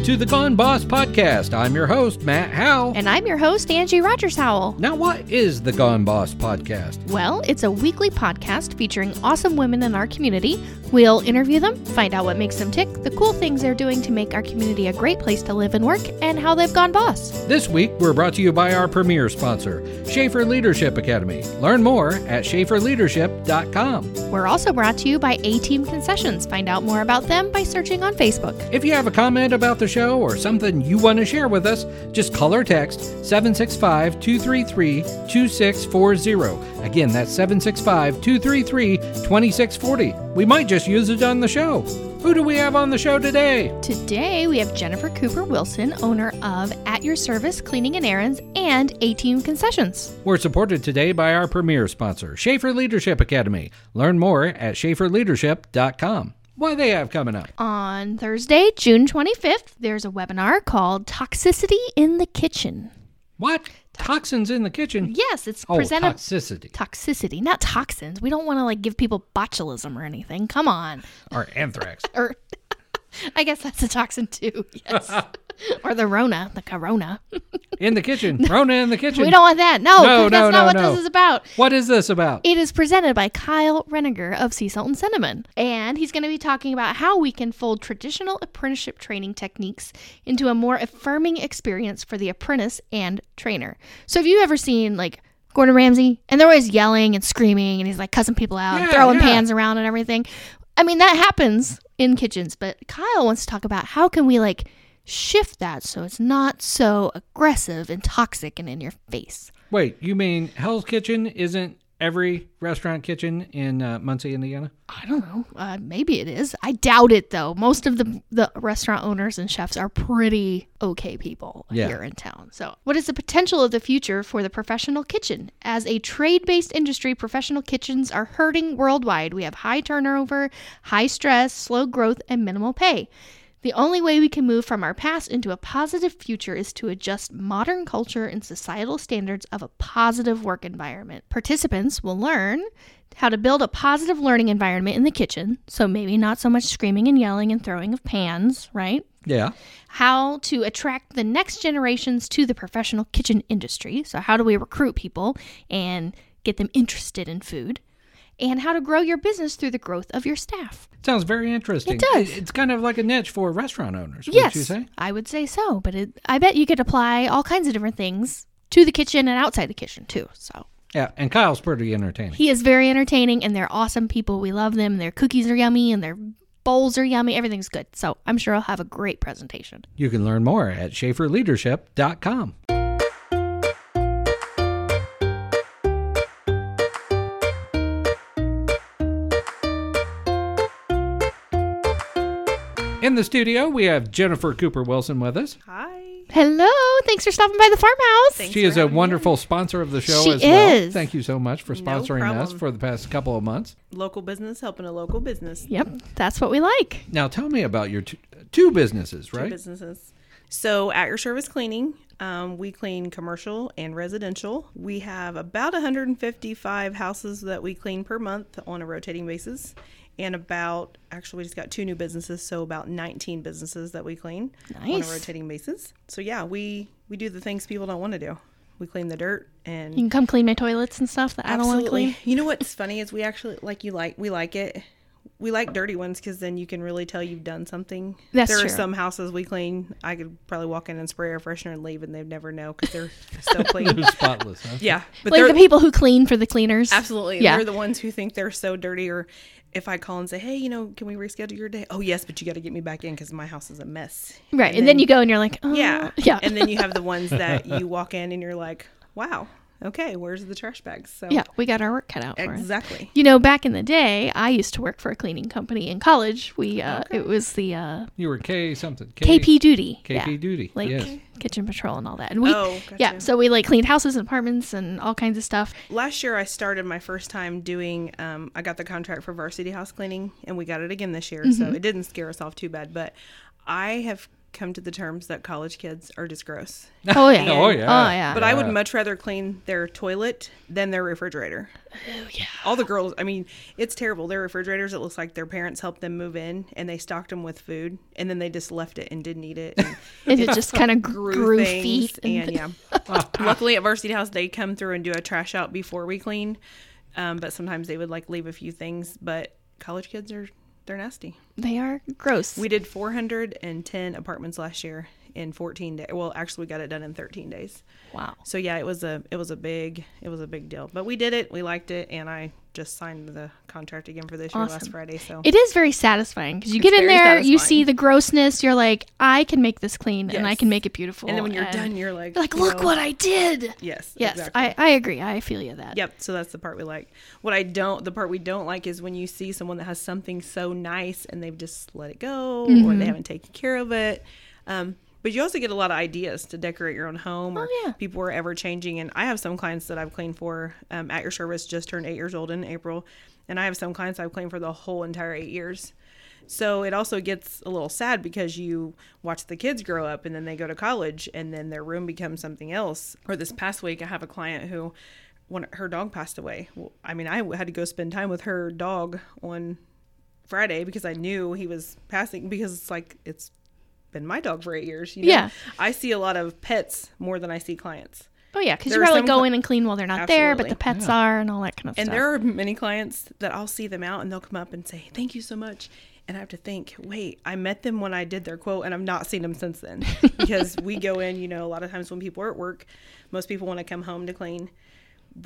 Welcome to the Gone Boss Podcast. I'm your host, Matt Howell. And I'm your host, Angie Rogers Howell. Now, what is the Gone Boss Podcast? Well, it's a weekly podcast featuring awesome women in our community. We'll interview them, find out what makes them tick, the cool things they're doing to make our community a great place to live and work, and how they've gone boss. This week, we're brought to you by our premier sponsor, Schaefer Leadership Academy. Learn more at schaeferleadership.com. We're also brought to you by A Team Concessions. Find out more about them by searching on Facebook. If you have a comment about the show or something you want to share with us, just call or text 765 233 2640. Again, that's 765 233 2640. We might just use it on the show. Who do we have on the show today? Today, we have Jennifer Cooper Wilson, owner of At Your Service Cleaning and Errands and A Team Concessions. We're supported today by our premier sponsor, Schaefer Leadership Academy. Learn more at schaeferleadership.com. What do they have coming up? On Thursday, June 25th, there's a webinar called Toxicity in the Kitchen. What? Toxins in the kitchen? Yes, it's Oh, presented toxicity. toxicity, not toxins. We don't want to like give people botulism or anything. Come on. Or anthrax. Or I guess that's a toxin too. Yes. or the Rona, the Corona. In the kitchen. Rona in the kitchen. we don't want that. No, no, that's no, not no, what no. this is about. What is this about? It is presented by Kyle Reniger of Sea Salt and Cinnamon. And he's going to be talking about how we can fold traditional apprenticeship training techniques into a more affirming experience for the apprentice and trainer. So, have you ever seen like Gordon Ramsay? And they're always yelling and screaming, and he's like cussing people out and throwing yeah. pans around and everything. I mean, that happens in kitchens, but Kyle wants to talk about how can we like shift that so it's not so aggressive and toxic and in your face. Wait, you mean Hell's Kitchen isn't every restaurant kitchen in uh, Muncie, Indiana? I don't know. Uh, maybe it is. I doubt it though. Most of the the restaurant owners and chefs are pretty okay people Yeah. here in town. So, what is the potential of the future for the professional kitchen? As a trade-based industry, professional kitchens are hurting worldwide. We have high turnover, high stress, slow growth, and minimal pay. The only way we can move from our past into a positive future is to adjust modern culture and societal standards of a positive work environment. Participants will learn how to build a positive learning environment in the kitchen, so maybe not so much screaming and yelling and throwing of pans, right? Yeah. How to attract the next generations to the professional kitchen industry, so how do we recruit people and get them interested in food? And how to grow your business through the growth of your staff. Sounds very interesting. It does. It's kind of like a niche for restaurant owners, would yes, you say? I would say so. But it, I bet you could apply all kinds of different things to the kitchen and outside the kitchen too. So Yeah, and Kyle's pretty entertaining. he is very entertaining, and they're awesome people. We love them. Their cookies are yummy, and their bowls are yummy. Everything's good. So I'm sure I'll have a great presentation. You can learn more at schaeferleadership.com. In the studio, we have Jennifer Cooper Wilson with us. Hi. Hello, thanks for stopping by the farmhouse. Thanks She is a having me. wonderful sponsor of the show She as well. is. Thank you so much for No sponsoring us for the past couple of months. Local business helping a local business. Yep, that's what we like. Now, tell me about your two, two businesses, Two right? businesses. So at your service cleaning, um, we clean commercial and residential. We have about 155 houses that we clean per month on a rotating basis. And about, actually, we just got two new businesses, so about 19 businesses that we clean on a rotating basis. So yeah, we we do the things people don't want to do. We clean the dirt and You can come clean my toilets and stuff that I don't want to clean. You know what's funny is we actually like you like we like it. We like dirty ones because then you can really tell you've done something. That's there true. are some houses we clean. I could probably walk in and spray air freshener and leave, and they'd never know because they're so clean. Spotless, huh? yeah, but Like they're the people who clean for the cleaners. absolutely Yeah. they're the ones who think they're so dirty. Or if I call and say, "Hey, you know, can we reschedule your day?" Oh yes, but you got to get me back in because my house is a mess. Right. And, then, you go and you're like, oh, Yeah, Yeah. And then you have the ones that you walk in and you're like, "Wow, okay, where's the trash bags?" So yeah, we got our work cut out for us. exactly. You know, back in the day, I used to work for a cleaning company in college. We uh it was the uh You were K something. K, KP duty. KP yeah. duty. Like yes. kitchen patrol and all that. And we Oh, yeah, so we like cleaned houses and apartments and all kinds of stuff. last year I started my first time doing um, I got the contract for varsity house cleaning and we got it again this year so it didn't scare us off too bad but I have come to the terms that college kids are just gross. Oh yeah. Oh, yeah. Oh yeah. But I would much rather clean their toilet than their refrigerator. oh yeah. All the girls, I mean, it's terrible. Their refrigerators, it looks like their parents helped them move in and they stocked them with food and then they just left it and didn't eat it. And And it just kind of grew, grew, things. feet. And, yeah. Luckily at Varsity House, they come through and do a trash out before we clean. Um, but sometimes they would like leave a few things. But college kids are, they're nasty. They are gross. We did 410 apartments last year in 14 days. Well, actually, we got it done in 13 days. wow. So yeah, it was a it was a big it was a big deal. But we did it. We liked it, and I just signed the contract again for this year last Friday. So It is very satisfying because you It's get in there, you see the grossness, you're like, I can make this clean and I can make it beautiful. and then when you're done, you're like, you're like, you look know, what I did. Yes. Yes, exactly. I, I agree. I feel you that. Yep. So that's the part we like. What I don't, the part we don't like is when you see someone that has something so nice and they've just let it go or Mm-hmm. they haven't taken care of it. Um, but you also get a lot of ideas to decorate your own home, or Oh, yeah. people are ever changing. And I have some clients that I've cleaned for um, at your service just turned eight years old in April, and I have some clients I've cleaned for the whole entire eight years. So it also gets a little sad because you watch the kids grow up and then they go to college and then their room becomes something else. Or this past week, I have a client who, when her dog passed away, well, I mean, I had to go spend time with her dog on Friday because I knew he was passing because it's like it's been my dog for eight years. You know? Yeah. I see a lot of pets more than I see clients. Oh yeah, because you There are probably some go cl- in and clean while they're not there, but the Absolutely. pets are and all that kind of And stuff. And there are many clients that I'll see them out and they'll come up and say, Thank you so much. And I have to think, wait, I met them when I did their quote and I've not seen them since then. because we go in, you know, a lot of times when people are at work, most people want to come home to clean.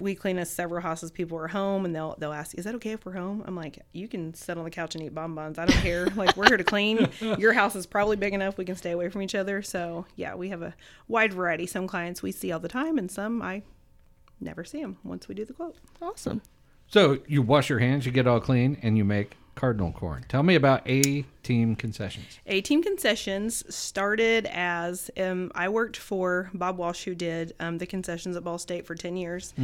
We clean us several houses, people are home and they'll they'll ask, Is that okay if we're home? I'm like, You can sit on the couch and eat bonbons. I don't care. like we're here to clean. Your house is probably big enough we can stay away from each other. So yeah, we have a wide variety. Some clients we see all the time and some I never see them once we do the quote. awesome. So you wash your hands, you get all clean, and you make cardinal corn. Tell me about A Team Concessions. A Team Concessions started as um, I worked for Bob Walsh, who did um, the concessions at Ball State for 10 years.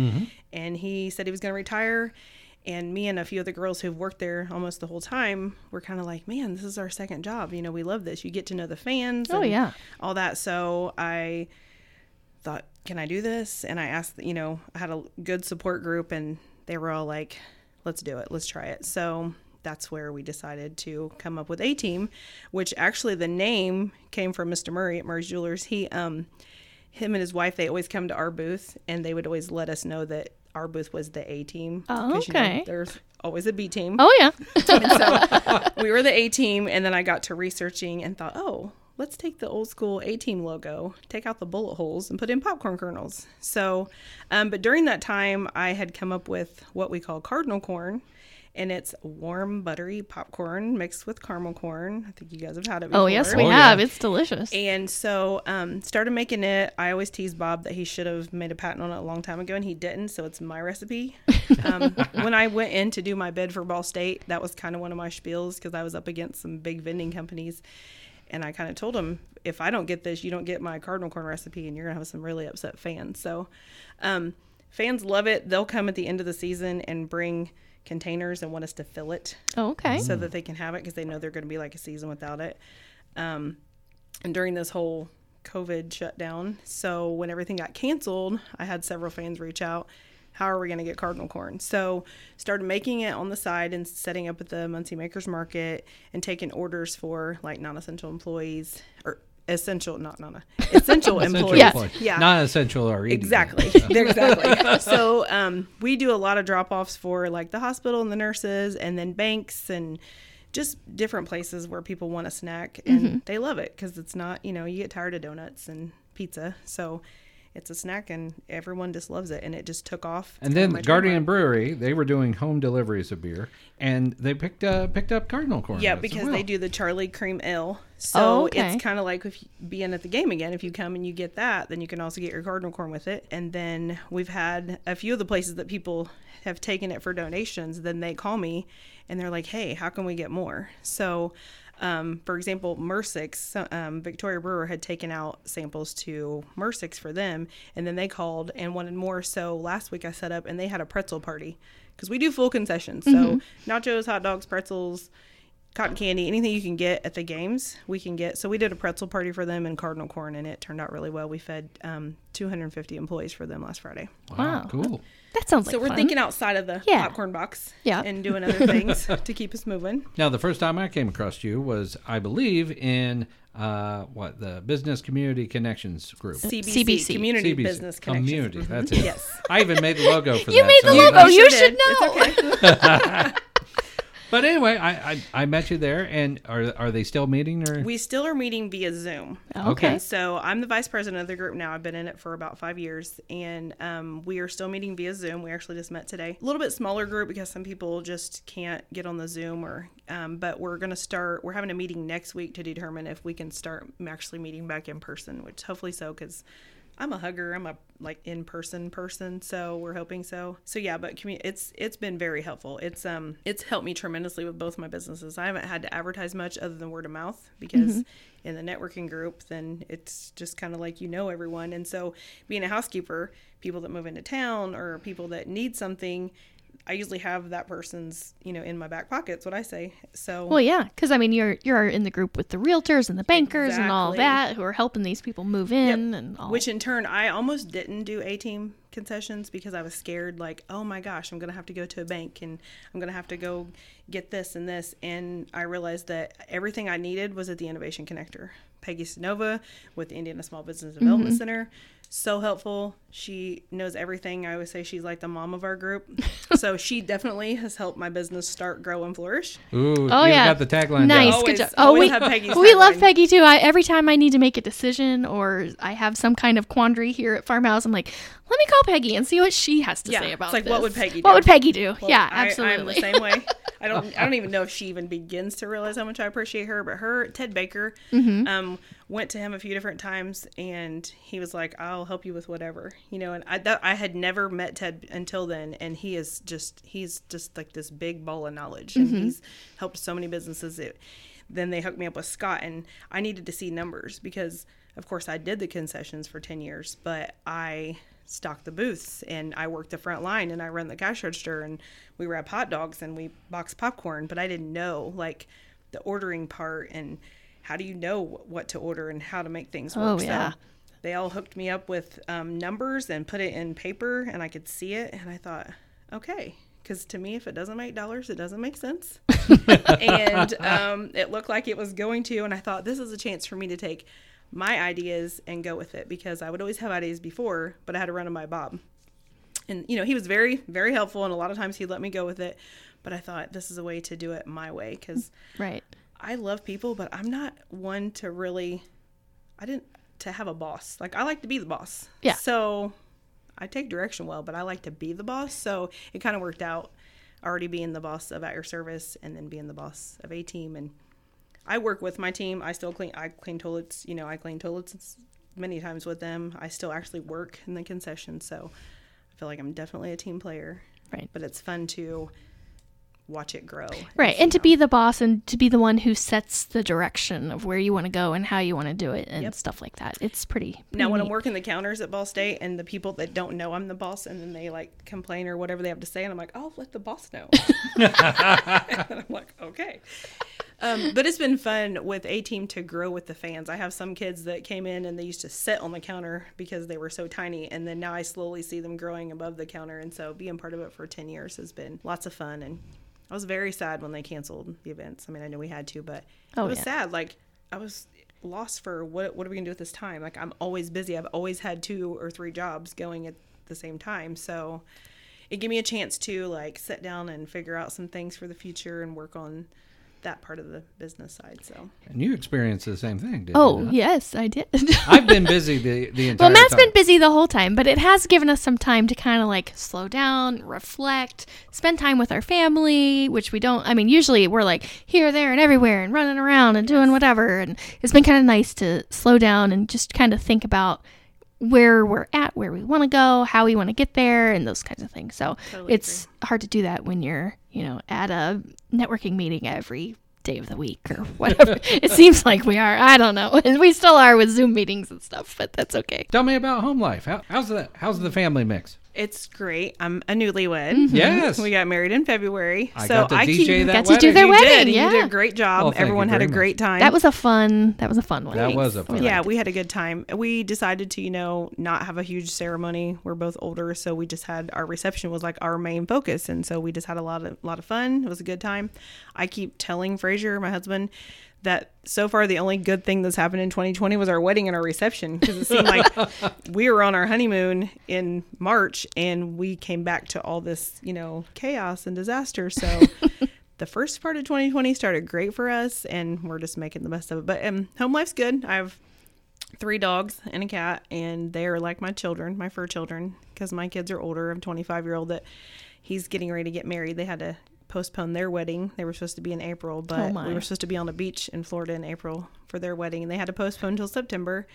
And he said he was going to retire. And me and a few other girls who've worked there almost the whole time were kind of like, man, this is our second job. You know, we love this. You get to know the fans. Oh, and yeah. All that. So I thought, can I do this? And I asked, you know, I had a good support group and they were all like, let's do it, let's try it. So that's where we decided to come up with A Team, which actually the name came from Mr. Murray at Murray's Jewelers. He, um, him and his wife, they always come to our booth and they would always let us know that our booth was the A Team. Oh, 'Cause, you know, okay. there's always a B Team Oh yeah. so we were the A team, and then I got to researching and thought, oh, let's take the old school A team logo, take out the bullet holes, and put in popcorn kernels. So, um, but during that time, I had come up with what we call cardinal corn. And it's warm, buttery popcorn mixed with caramel corn. I think you guys have had it before. Oh yes, we Oh, have. yeah. It's delicious. And so, um, started making it. I always tease Bob that he should have made a patent on it a long time ago, and he didn't. So it's my recipe. Um, when I went in to do my bid for Ball State, that was kind of one of my spiels because I was up against some big vending companies, and I kind of told him, if I don't get this, you don't get my cardinal corn recipe, and you're gonna have some really upset fans. So, um, fans love it. They'll come at the end of the season and bring containers and want us to fill it oh, okay. so that they can have it because they know they're going to be like a season without it. Um, and during this whole COVID shutdown, so when everything got canceled, I had several fans reach out. How are we going to get cardinal corn? So started making it on the side and setting up at the Muncie Makers Market and taking orders for like non-essential employees or essential, not non essential employees yeah. yeah not essential or. Exactly. exactly. So um, we do a lot of drop offs for like the hospital and the nurses, and then banks and just different places where people want a snack, and they love it because it's not you know you get tired of donuts and pizza, so it's a snack, and everyone just loves it, and it just took off. And then my Guardian trademark. Brewery, they were doing home deliveries of beer, and they picked uh, picked up cardinal corn. Yeah, because well. they do the Charlie Cream Ale. So Oh, okay. it's kind of like if you, being at the game again. If you come and you get that, then you can also get your cardinal corn with it. And then we've had a few of the places that people have taken it for donations. Then they call me and they're like, "Hey, how can we get more?" So. Um, for example, Mersix, um, Victoria Brewer had taken out samples to Mersix for them, and then they called and wanted more. So last week I set up, and they had a pretzel party because we do full concessions. So nachos, hot dogs, pretzels, cotton candy, anything you can get at the games, we can get. So we did a pretzel party for them and Cardinal Corn, and it turned out really well. We fed um, 250 employees for them last Friday. Wow. Cool. That sounds like So we're fun. thinking outside of the Yeah. popcorn box, Yeah. and doing other things to keep us moving. Now, the first time I came across you was, I believe, in uh, what the Business Community Connections group. CBC, CBC. Community CBC. Business Connections. Community. That's it. Yes. I even made the logo for You that. made the so logo. I- you should know. It's okay. But anyway, I, I I met you there, and are are they still meeting or? We still are meeting via Zoom. Okay. So I'm the vice president of the group now. I've been in it for about five years, and um, we are still meeting via Zoom. We actually just met today. A little bit smaller group because some people just can't get on the Zoom, or um, but we're going to start. We're having a meeting next week to determine if we can start actually meeting back in person, which hopefully so because. I'm a hugger. I'm a like in person person, so we're hoping so. So yeah, but commu- it's it's been very helpful. It's um it's helped me tremendously with both my businesses. I haven't had to advertise much other than word of mouth because in the networking group, then it's just kind of like you know everyone. And so being a housekeeper, people that move into town or people that need something, I usually have that person's you know in my back pocket. That's what I say. So Well, yeah, because I mean, you're you're in the group with the realtors and the bankers and all that who are helping these people move in and all. Which in turn, I almost didn't do A team concessions because I was scared, like, oh my gosh, I'm going to have to go to a bank and I'm going to have to go get this and this. And I realized that everything I needed was at the Innovation Connector. Peggy Sonova with the Indiana Small Business Development mm-hmm. Center. So helpful. She knows everything. I always say she's like the mom of our group. so she definitely has helped my business start, grow, and flourish. Ooh, Oh, you yeah. got the tagline. nice, down. good job. Oh, we have we love. Peggy too. I, every time I need to make a decision or I have some kind of quandary here at Farmhouse, I'm like, let me call Peggy and see what she has to Yeah, say about. it's like, this. what would Peggy What do? would Peggy do? Well, yeah, I, absolutely. I'm the same way. I don't. I don't even know if she even begins to realize how much I appreciate her. But her, Ted Baker, Mm-hmm. um, went to him a few different times, and he was like, "I'll help you with whatever," you know. And I, that, I had never met Ted until then, and he is just, he's just like this big ball of knowledge, and he's helped so many businesses. It, then they hooked me up with Scott, and I needed to see numbers because, of course, I did the concessions for ten years, but I stocked the booths and I worked the front line and I run the cash register and we wrap hot dogs and we box popcorn, but I didn't know like the ordering part and how do you know what to order and how to make things work. Oh, yeah. So they all hooked me up with um, numbers and put it in paper and I could see it and I thought, okay. Because to me, if it doesn't make dollars, it doesn't make sense. and um, it looked like it was going to. And I thought, this is a chance for me to take my ideas and go with it because I would always have ideas before, but I had to run them by Bob. And, you know, he was very, very helpful. And a lot of times he'd let me go with it. But I thought this is a way to do it my way because right. I love people, but I'm not one to really, I didn't, to have a boss. Like, I like to be the boss. Yeah. So I take direction well, but I like to be the boss. So it kind of worked out already being the boss of At Your Service and then being the boss of A Team. And I work with my team. I still clean, I clean toilets, you know, I clean toilets many times with them. I still actually work in the concession. So I feel like I'm definitely a team player. Right. But it's fun to watch it grow. Right. And to be the boss and to be the one who sets the direction of where you want to go and how you want to do it and Yep. stuff like that. It's pretty. Now, pretty when I'm neat. working the counters at Ball State and the people that don't know I'm the boss and then they like complain or whatever they have to say, and I'm like, oh, let the boss know. and I'm like, okay. Um, but it's been fun with A Team to grow with the fans. I have some kids that came in and they used to sit on the counter because they were so tiny, and then now I slowly see them growing above the counter. And so being part of it for 10 years has been lots of fun. And I was very sad when they canceled the events. I mean, I know we had to, but Oh, it was yeah. sad. Like I was lost for what what are we gonna do at this time? Like I'm always busy. I've always had two or three jobs going at the same time. So it gave me a chance to like sit down and figure out some things for the future and work on that part of the business side. So And you experienced the same thing, didn't Oh, you? not? yes, I did. I've been busy the, the entire well, Matt's time. been busy the whole time, but it has given us some time to kind of like slow down, reflect, spend time with our family, which we don't. I mean, usually we're like here, there, and everywhere and running around and doing whatever. And it's been kind of nice to slow down and just kind of think about where we're at, where we want to go, how we want to get there, and those kinds of things. So Totally it's hard to do that when you're, you know, at a networking meeting every day of the week or whatever. it seems like we are. I don't know. And we still are with Zoom meetings and stuff, but that's okay. Tell me about home life. How, how's the how's the family mix? It's great. I'm a newlywed. Mm-hmm. Yes. We got married in February. I so got to I DJ keep, that Got to do their You wedding. did. yeah. You did a great job. Oh, well, Everyone had a very great time. That was a fun. That was a fun one. That was a fun. yeah, we had a good time. We decided to, you know, not have a huge ceremony. We're both older, so we just had our reception was like our main focus, and so we just had a lot of lot of fun. It was a good time. I keep telling Frazier, my husband, that so far the only good thing that's happened in 2020 was our wedding and our reception because it seemed like we were on our honeymoon in March and we came back to all this, you know, chaos and disaster. So. the first part of 2020 started great for us and we're just making the best of it but um, home life's good i have three dogs and a cat and they are like my children my fur children because my kids are older i'm 25 year old that he's getting ready to get married they had to postpone their wedding. They were supposed to be in april but my. we were supposed to be on a beach in florida in april for their wedding and they had to postpone until september.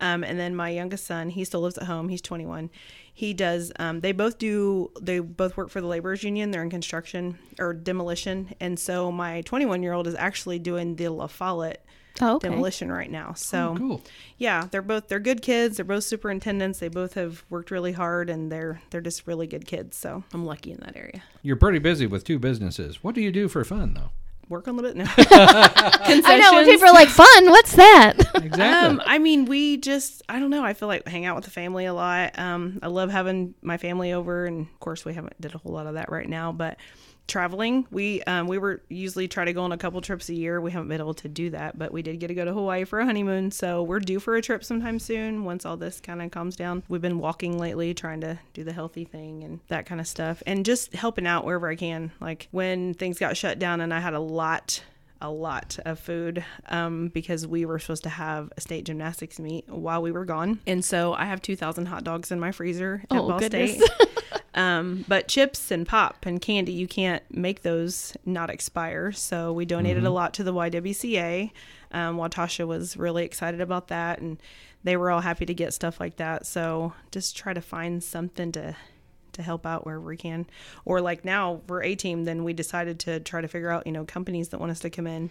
Um, and then my youngest son he still lives at home. He's 21 he does um, they both do they both work for the laborers union. They're in construction or demolition. And so my 21 year old is actually doing the la follette Oh, okay. demolition right now so Cool. yeah they're both they're good kids they're both superintendents they both have worked really hard and they're they're just really good kids so i'm lucky in that area You're pretty busy with two businesses. What do you do for fun, though? work on the bit now I know when people are like, "Fun, what's that?" Exactly. Um, I mean, we just, I don't know. I feel like hang out with the family a lot. Um, I love having my family over, and of course, we haven't did a whole lot of that right now. But traveling, we um, we were usually try to go on a couple trips a year. We haven't been able to do that, but we did get to go to Hawaii for a honeymoon. So we're due for a trip sometime soon. Once all this kind of calms down, we've been walking lately, trying to do the healthy thing and that kind of stuff, and just helping out wherever I can. Like when things got shut down, and I had a lot a lot of food um, because we were supposed to have a state gymnastics meet while we were gone. And so I have 2,000 hot dogs in my freezer at Oh, Ball goodness. State. Um, but chips and pop and candy, you can't make those not expire. So we donated a lot to the YWCA. Um, Watasha was really excited about that. And they were all happy to get stuff like that. So just try to find something to to help out wherever we can. Or like now for A team, then we decided to try to figure out, you know, companies that want us to come in.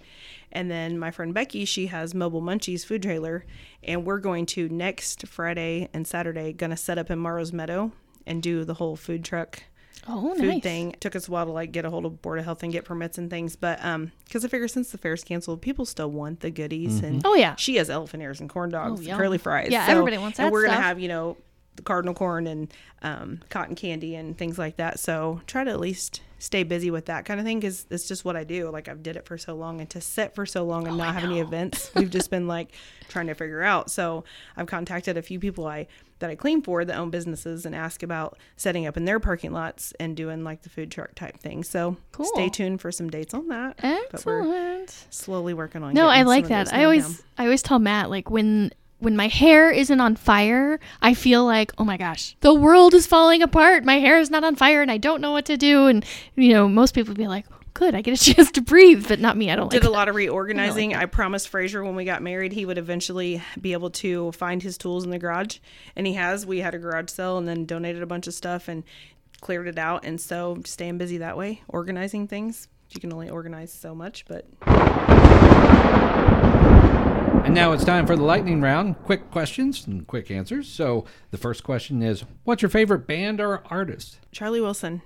And then my friend Becky, she has Mobile Munchies food trailer, and we're going to next Friday and Saturday gonna set up in Morrow's Meadow and do the whole food truck Oh, food nice. thing. It took us a while to like get a hold of Board of Health and get permits and things, but um, because I figure since the fair's canceled, people still want the goodies, and Oh, yeah. she has elephant ears and corn dogs, Oh, and curly fries. Yeah, So- everybody wants And that we're gonna stuff. have you know the cardinal corn and um, cotton candy and things like that. So try to at least stay busy with that kind of thing because it's just what I do. Like I've did it for so long and to sit for so long and not have any events, we've just been like trying to figure out. So I've contacted a few people I that I clean for that own businesses and ask about setting up in their parking lots and doing like the food truck type thing. So Cool. stay tuned for some dates on that. But we're Excellent. slowly working on. No, I like that. I always down. I always tell Matt like when when my hair isn't on fire, I feel like, oh my gosh, the world is falling apart. My hair is not on fire and I don't know what to do. And you know, most people would be like, good, I get a chance to breathe, but not me. I don't like did a that. lot of reorganizing. I promised Fraser when we got married he would eventually be able to find his tools in the garage, and he has. We had a garage sale and then donated a bunch of stuff and cleared it out, and so staying busy that way, organizing things. You can only organize so much, but And now it's time for the lightning round. Quick questions and quick answers. So the first question is What's your favorite band or artist? Charlie Wilson.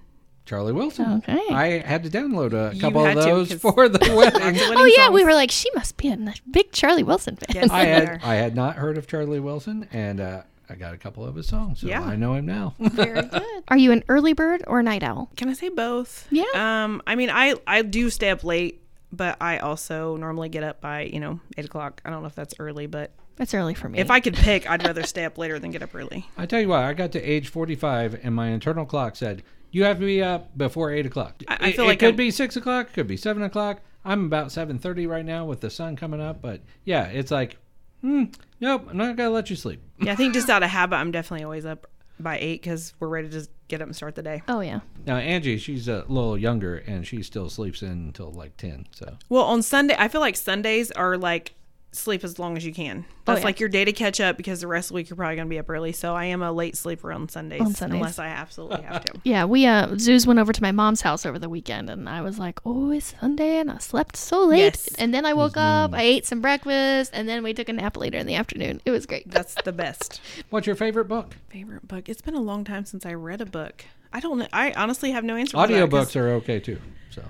Charlie Wilson. Okay. I had to download a couple of those to, for the wedding. Wedding Oh yeah, we were like, she must be a big Charlie Wilson fan. Yes, I had. I had not heard of Charlie Wilson, and uh, I got a couple of his songs, so Yeah. I know him now. Very good. Are you an early bird or a night owl? Can I say both? Yeah. Um, I mean, I I do stay up late, but I also normally get up by you know eight o'clock. I don't know if that's early, but That's early for me. if I could pick, I'd rather stay up later than get up early. I tell you what, I got to age 45, and my internal clock said, You have to be up before 8 o'clock. I- I It- feel it like could I'm- be 6 o'clock, it could be 7 o'clock. I'm about 7.30 right now with the sun coming up, but yeah, it's like, hmm, nope, I'm not going to let you sleep. Yeah, I think just out of habit, I'm definitely always up by eight because we're ready to get up and start the day. oh yeah. Now, Angie, she's a little younger, and she still sleeps in until like 10, so. Well, on Sunday, I feel like Sundays are like sleep as long as you can. Oh, That's yeah. like your day to catch up because the rest of the week you're probably going to be up early. So I am a late sleeper on Sundays, On Sundays. unless I absolutely have to. Yeah, we uh Zeus went over to my mom's house over the weekend and I was like, Oh, it's Sunday and I slept so late. Yes. And then I woke up, I ate some breakfast, and then we took a nap later in the afternoon. It was great. That's the best. What's your favorite book? Favorite book? It's been a long time since I read a book. I don't know. I honestly have no answer. for that 'cause Audiobooks are okay too. So,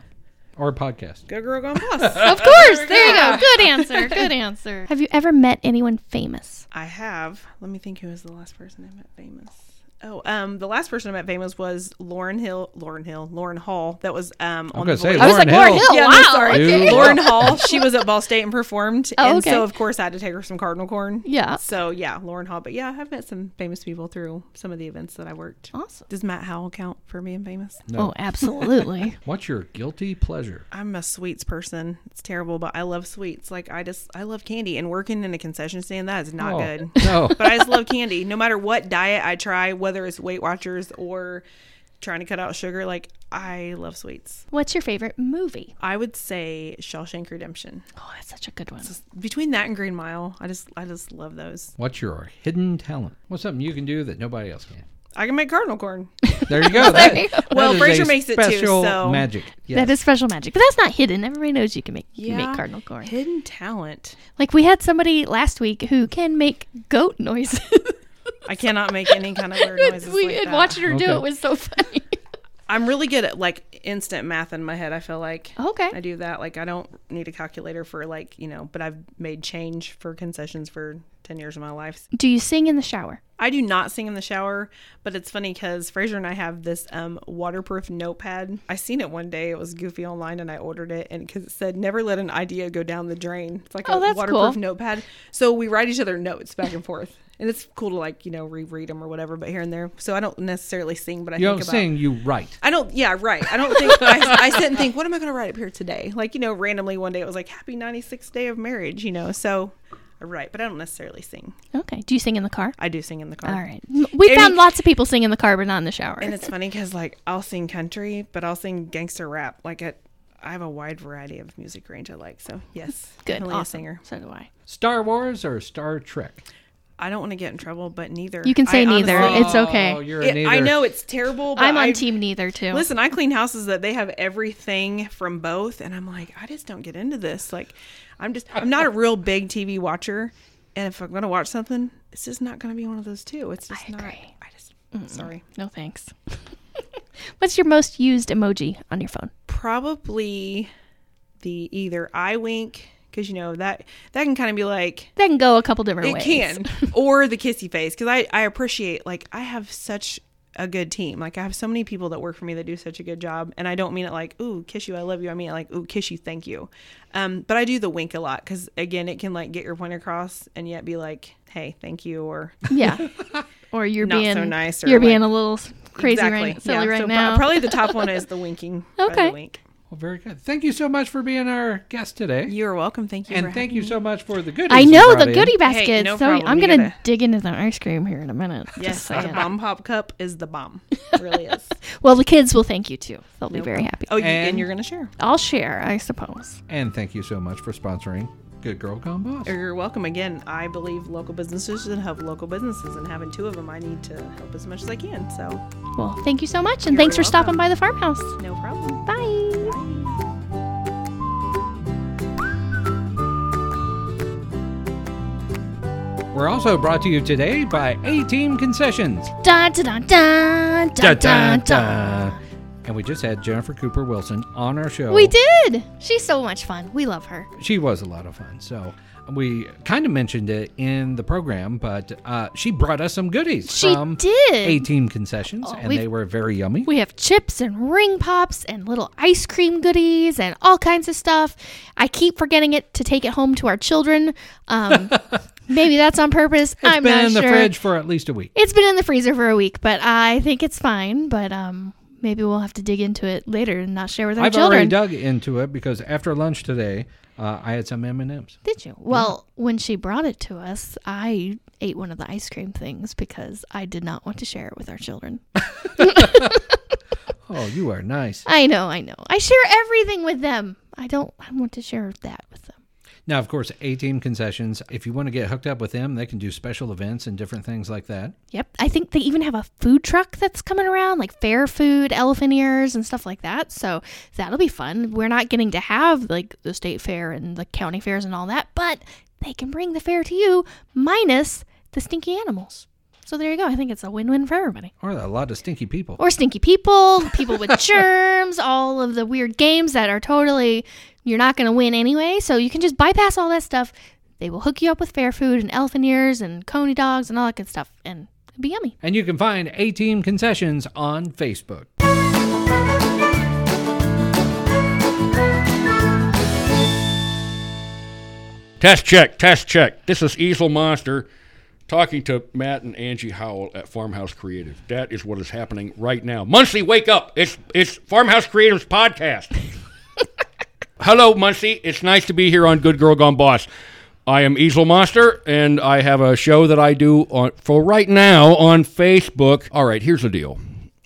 or podcast. Good girl gone boss. Of course. There you go. Good answer. Good answer. Have you ever met anyone famous? I have. Let me think who was the last person I met famous. Oh, um, the last person I met famous was Lauren Hill. Lauren Hill. Lauren Hall. That was um on gonna the say, Voice. I was like, Lauren Lauren Hill. Hill. Yeah, wow. no, sorry. okay. Lauren Hall. She was at Ball State and performed, Oh, and okay. so of course I had to take her some cardinal corn. Yeah. So yeah, Lauren Hall. But yeah, I've met some famous people through some of the events that I worked. Awesome. Does Matt Howell count for being famous? No. Oh, absolutely. What's your guilty pleasure? I'm a sweets person. It's terrible, but I love sweets. Like I just I love candy and working in a concession stand that is not Oh, good. No. but I just love candy. No matter what diet I try, whether it's Weight Watchers or trying to cut out sugar, like I love sweets. What's your favorite movie? I would say Shawshank Redemption. Oh, that's such a good one. Between that and Green Mile, I just I just love those. What's your hidden talent? What's something you can do that nobody else can? I can make cardinal corn. There you go. That- you go. that Well, is Fraser makes it too, special so- magic. Yes. That is special magic, but that's not hidden. Everybody knows you can make you make cardinal corn. Hidden talent. Like we had somebody last week who can make goat noises. I cannot make any kind of weird noises. we like and that. watching her do it was so funny. I'm really good at like instant math in my head. I feel like Okay. I do that. Like I don't need a calculator for like you know, but I've made change for concessions for ten years of my life. Do you sing in the shower? I do not sing in the shower, but it's funny because Fraser and I have this um, waterproof notepad. I seen it one day. It was goofy online, and I ordered it, and because it said "Never let an idea go down the drain." It's like Oh, a waterproof cool. notepad. So we write each other notes back and forth, and it's cool to like you know reread them or whatever. But here and there, so I don't necessarily sing, but I you think don't about. sing, you write. I don't. Yeah, right. I don't think. I, I sit and think, what am I going to write up here today? Like you know, randomly one day it was like Happy 96th Day of Marriage. You know, so I write, but I don't necessarily sing. Okay. Do you sing in the car? I do sing in the car. All right. We Any- found lots of people sing in the car, but not in the shower. And it's funny because like I'll sing country, but I'll sing gangster rap. Like it, I have a wide variety of music range I like. So yes, Good. definitely a singer. So do I. Star Wars or Star Trek? I don't want to get in trouble, but neither. You can say I neither. honestly- It's oh, okay. Oh, you're a It- neither. I know it's terrible, but I'm on I, team neither too. Listen, I clean houses that they have everything from both, and I'm like, I just don't get into this. Like, I'm just, I'm not a real big TV watcher, and if I'm gonna watch something, it's just not gonna be one of those two. It's just I not. agree. I just, sorry. No thanks. What's your most used emoji on your phone? Probably the either eye wink because you know that that can kind of be like That can go a couple different it ways. It can or the kissy face because I I appreciate like I have such a good team like I have so many people that work for me that do such a good job and I don't mean it like ooh kiss you I love you I mean it like ooh kiss you thank you um but I do the wink a lot because again it can like get your point across and yet be like hey thank you or Yeah. Or you're Not being so nice or you're being a little crazy exactly right, silly yeah right so pro- now. probably the top one is the winking by the Okay. wink Well, very good. Thank you so much for being our guest today. you're welcome thank you and for thank you me. so much for the goodies. I know brought the in. goodie basket. no so problem. I'm You gonna gotta- dig into the ice cream here in a minute. yes Just the bomb pop cup is the bomb it really is Well, the kids will thank you too. They'll be very happy. oh And- and you're gonna share I'll share, I suppose. And thank you so much for sponsoring Good Girl Gone Boss. You're welcome again. I believe local businesses should have local businesses, and having two of them, I need to help as much as I can. So, Well, thank you so much, and You're thanks for welcome. stopping by the farmhouse. no problem. Bye. We're also brought to you today by A Team Concessions. Dun dun dun dun dun dun. dun. And we just had Jennifer Cooper Wilson on our show. We did. She's so much fun. We love her. She was a lot of fun. So we kind of mentioned it in the program, but uh, she brought us some goodies She from did. A Team Concessions, and they were very yummy. We have chips and ring pops and little ice cream goodies and all kinds of stuff. I keep forgetting it to take it home to our children. Um, maybe that's on purpose. It's I'm been not in the fridge for at least a week. It's been in the freezer for a week, but I think it's fine. But um, maybe we'll have to dig into it later and not share with our children. I've already dug into it because after lunch today, uh, I had some M and M's. Did you? Well, when she brought it to us, I ate one of the ice cream things because I did not want to share it with our children. Oh, you are nice. I know, I know. I share everything with them. I don't I want to share that with them. Now, of course, A Team Concessions, if you want to get hooked up with them, they can do special events and different things like that. Yep. I think they even have a food truck that's coming around, like fair food, elephant ears, and stuff like that. So that'll be fun. We're not getting to have like the state fair and the county fairs and all that, but they can bring the fair to you minus the stinky animals. So there you go. I think it's a win win for everybody. Or a lot of stinky people. Or stinky people, people with germs, all of the weird games that are totally, you're not going to win anyway. So you can just bypass all that stuff. They will hook you up with fair food and elephant ears and coney dogs and all that good stuff. And it'll be yummy. And you can find A Team Concessions on Facebook. Test check, test check. This is Easel Monster talking to Matt and Angie Howell at Farmhouse Creative. That is what is happening right now. Muncie, wake up. It's it's Farmhouse Creative's podcast. Hello, Muncie. It's nice to be here on Good Girl Gone Boss. I am Easel Monster, and I have a show that I do on, for right now on Facebook. All right, here's the deal.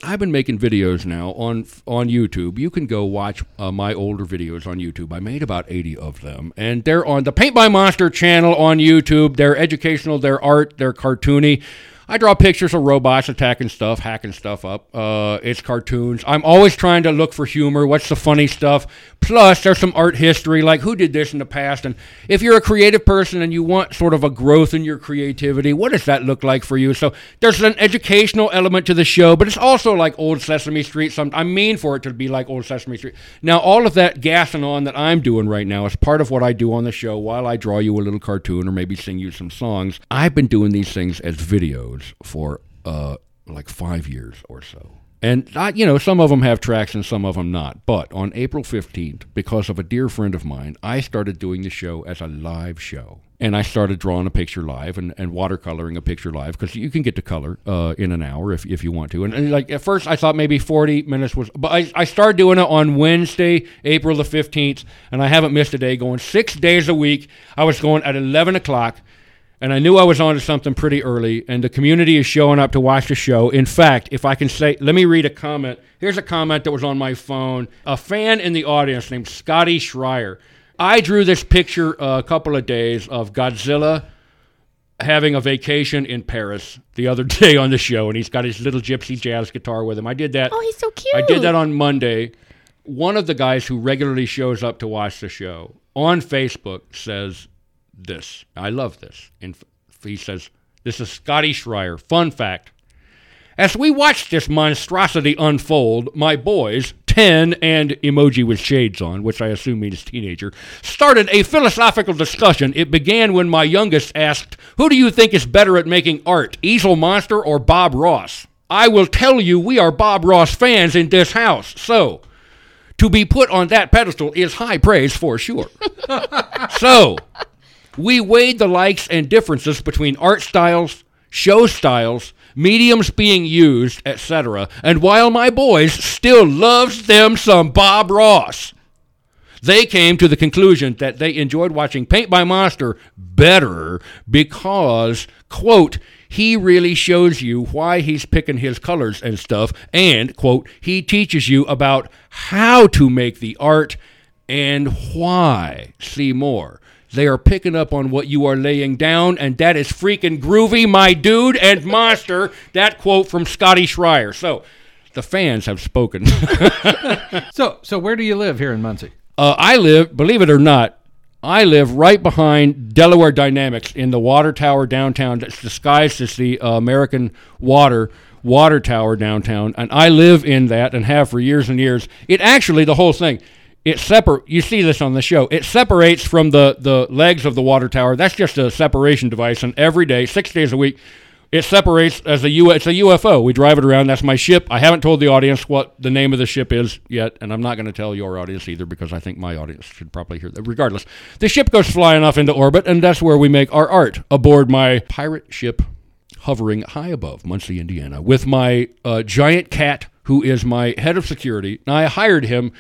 I've been making videos now on on YouTube. You can go watch uh, my older videos on YouTube. I made about 80 of them, and they're on the Paint by Monster channel on YouTube. They're educational, they're art, they're cartoony. I draw pictures of robots attacking stuff, hacking stuff up. Uh, it's cartoons. I'm always trying to look for humor. What's the funny stuff? Plus, there's some art history, like who did this in the past. And if you're a creative person and you want sort of a growth in your creativity, what does that look like for you? So there's an educational element to the show, but it's also like Old Sesame Street. Some, I mean for it to be like Old Sesame Street. Now, all of that gassing on that I'm doing right now is part of what I do on the show while I draw you a little cartoon or maybe sing you some songs. I've been doing these things as videos for uh, like five years or so. And, I, you know, some of them have tracks and some of them not. But on April 15th, because of a dear friend of mine, I started doing the show as a live show. And I started drawing a picture live and, and watercoloring a picture live because you can get to color uh, in an hour if, if you want to. And, and, like at first, I thought maybe 40 minutes was, but I, I started doing it on Wednesday, April the 15th, and I haven't missed a day, going six days a week. I was going at 11 o'clock and I knew I was onto something pretty early, and the community is showing up to watch the show. In fact, if I can say, let me read a comment. Here's a comment that was on my phone. A fan in the audience named Scotty Schreier. I drew this picture a couple of days of Godzilla having a vacation in Paris the other day on the show, and he's got his little gypsy jazz guitar with him. I did that. Oh, he's so cute. I did that on Monday. One of the guys who regularly shows up to watch the show on Facebook says this. I love this. And he says, This is Scotty Schreier. Fun fact. As we watched this monstrosity unfold, my boys, 10 and emoji with shades on, which I assume means teenager, started a philosophical discussion. It began when my youngest asked, Who do you think is better at making art, Easel Monster or Bob Ross? I will tell you, we are Bob Ross fans in this house. So, to be put on that pedestal is high praise for sure. so, we weighed the likes and differences between art styles, show styles, mediums being used, etc. And while my boys still loves them some Bob Ross, they came to the conclusion that they enjoyed watching Paint by Monster better because, quote, he really shows you why he's picking his colors and stuff, and, quote, he teaches you about how to make the art and why. See more. They are picking up on what you are laying down, and that is freaking groovy, my dude and monster. That quote from Scotty Schreier. So, the fans have spoken. So, so where do you live here in Muncie? uh, I live, believe it or not, I live right behind Delaware Dynamics in the water tower downtown. that's disguised as the uh, American Water water tower downtown, and I live in that and have for years and years. It actually, the whole thing, it separate You see this on the show. It separates from the the legs of the water tower. That's just a separation device, and every day, six days a week, it separates as a U. It's a UFO. We drive it around. That's my ship. I haven't told the audience what the name of the ship is yet, and I'm not going to tell your audience either because I think my audience should probably hear that. Regardless, the ship goes flying off into orbit, and that's where we make our art aboard my pirate ship, hovering high above Muncie, Indiana, with my uh, giant cat, who is my head of security. Now I hired him.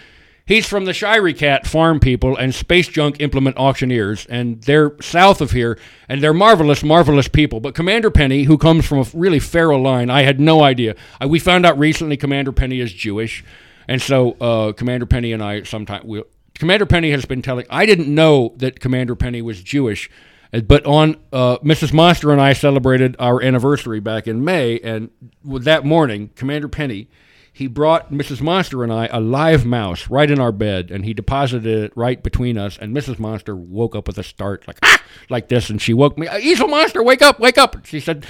He's from the Shirey Cat Farm People and Space Junk Implement Auctioneers, and they're south of here, and they're marvelous, marvelous people. But Commander Penny, who comes from a really feral line, I had no idea. I, we found out recently Commander Penny is Jewish, and so uh, Commander Penny and I sometimes we Commander Penny has been telling. I didn't know that Commander Penny was Jewish, uh, but on uh, Mrs. Monster and I celebrated our anniversary back in May, and that morning, Commander Penny. He brought Mrs. Monster and I a live mouse right in our bed, and he deposited it right between us. And Mrs. Monster woke up with a start, like ah! like this, and she woke me. Easel Monster, wake up, wake up! She said,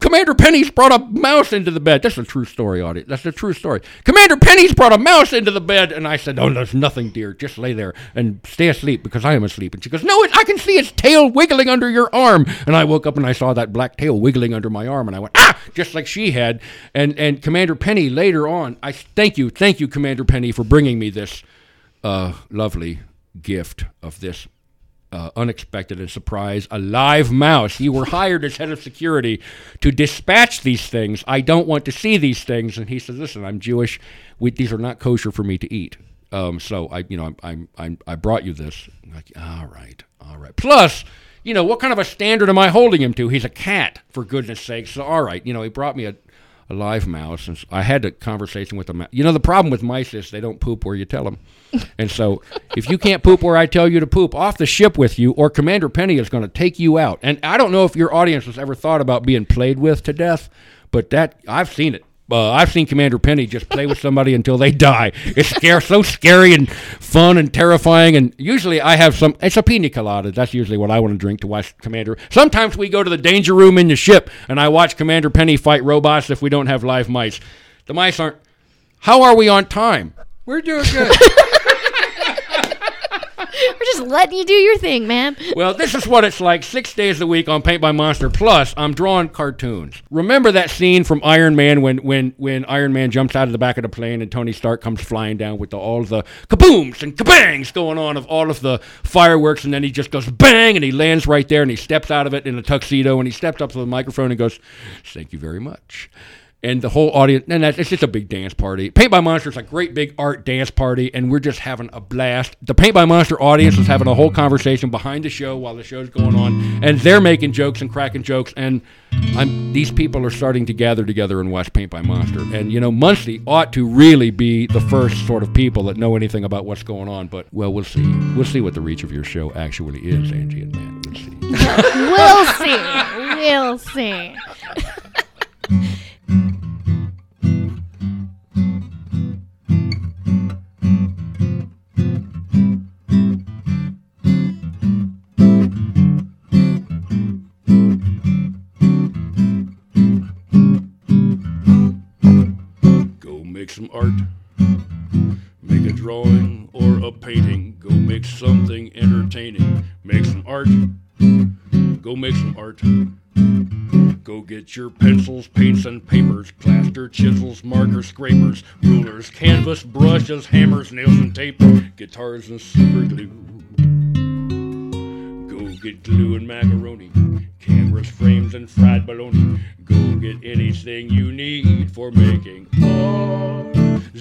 Commander Penny's brought a mouse into the bed. That's a true story, audience. That's a true story. Commander Penny's brought a mouse into the bed. And I said, Oh, there's nothing, dear. Just lay there and stay asleep because I am asleep. And she goes, No, it, I can see its tail wiggling under your arm. And I woke up and I saw that black tail wiggling under my arm. And I went, Ah, just like she had. And, and Commander Penny later on, I thank you, thank you, Commander Penny, for bringing me this uh, lovely gift of this uh, unexpected and surprise a live mouse. You were hired as head of security to dispatch these things. I don't want to see these things. And he says, "Listen, I'm Jewish. We, these are not kosher for me to eat. Um, so I, you know, I'm, I'm, I'm, i brought you this. I'm like, all right, all right. Plus." You know, what kind of a standard am I holding him to? He's a cat, for goodness sakes. So, all right, you know, he brought me a, a live mouse, and I had a conversation with him. You know, the problem with mice is they don't poop where you tell them. And so, if you can't poop where I tell you to poop, off the ship with you, or Commander Penny is going to take you out. And I don't know if your audience has ever thought about being played with to death, but that I've seen it. Uh, I've seen Commander Penny just play with somebody until they die. It's scare, so scary and fun and terrifying. And usually I have some. It's a pina colada. That's usually what I want to drink to watch Commander. Sometimes we go to the danger room in the ship, and I watch Commander Penny fight robots if we don't have live mice. The mice aren't. How are we on time? We're doing good. Letting you do your thing, man. well, this is what it's like six days a week on Paint by Monster. Plus, I'm drawing cartoons. Remember that scene from Iron Man when when when Iron Man jumps out of the back of the plane and Tony Stark comes flying down with the, all the kabooms and kabangs going on of all of the fireworks, and then he just goes bang and he lands right there and he steps out of it in a tuxedo and he steps up to the microphone and goes, "Thank you very much." And the whole audience, and that's, it's just a big dance party. Paint by Monster is a great big art dance party, and we're just having a blast. The Paint by Monster audience is having a whole conversation behind the show while the show's going on, and they're making jokes and cracking jokes, and I'm, these people are starting to gather together and watch Paint by Monster. And, you know, Muncie ought to really be the first sort of people that know anything about what's going on, but, well, we'll see. We'll see what the reach of your show actually is, Angie and Matt. We'll see. we'll see. We'll see. some art. Make a drawing or a painting. Go make something entertaining. Make some art. Go make some art. Go get your pencils, paints, and papers, plaster, chisels, markers, scrapers, rulers, canvas, brushes, hammers, nails, and tape, guitars, and super glue. Go get glue and macaroni, cameras, frames, and fried bologna. Go get anything you need for making art.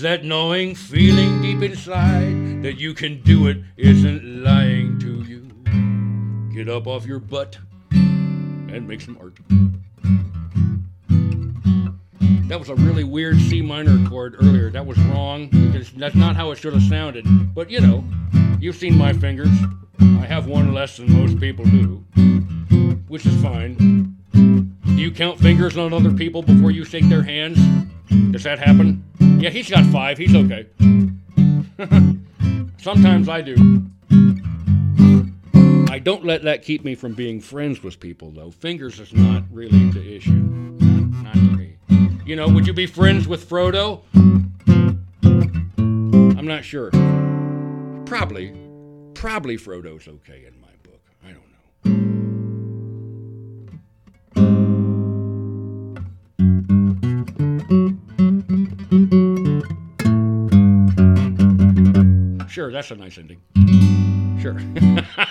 That knowing feeling deep inside that you can do it isn't lying to you. Get up off your butt and make some art. That was a really weird C minor chord earlier. That was wrong because that's not how it should have sounded. But you know, you've seen my fingers. I have one less than most people do, which is fine. Do you count fingers on other people before you shake their hands? Does that happen? Yeah, he's got five. He's okay. Sometimes I do. I don't let that keep me from being friends with people, though. Fingers is not really the issue. Not, not to me. You know, would you be friends with Frodo? I'm not sure. Probably. Probably Frodo's okay in my Sure, that's a nice ending. Sure.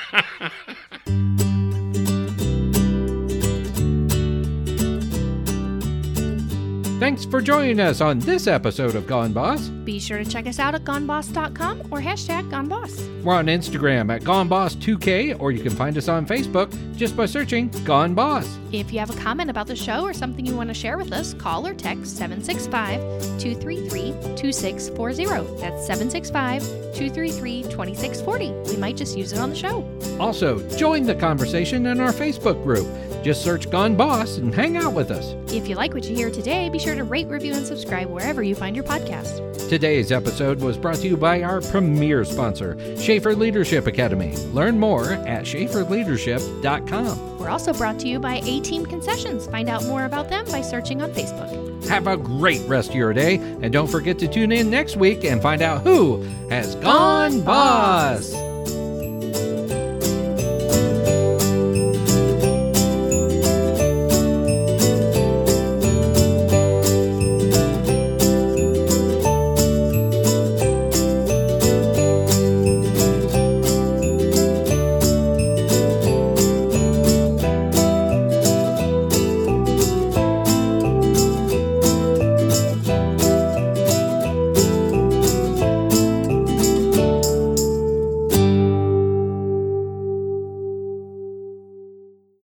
Thanks for joining us on this episode of Gone Boss. Be sure to check us out at goneboss.com or hashtag goneboss. We're on Instagram at GoneBoss2K, or you can find us on Facebook just by searching Gone Boss. If you have a comment about the show or something you want to share with us, call or text 765 233 2640. That's 765 233 2640. We might just use it on the show. Also, join the conversation in our Facebook group. Just search Gone Boss and hang out with us. If you like what you hear today, be sure to rate, review, and subscribe wherever you find your podcast. Today's episode was brought to you by our premier sponsor, Schaefer Leadership Academy. Learn more at schaeferleadership.com. We're also brought to you by A Team Concessions. Find out more about them by searching on Facebook. Have a great rest of your day, and don't forget to tune in next week and find out who has gone boss.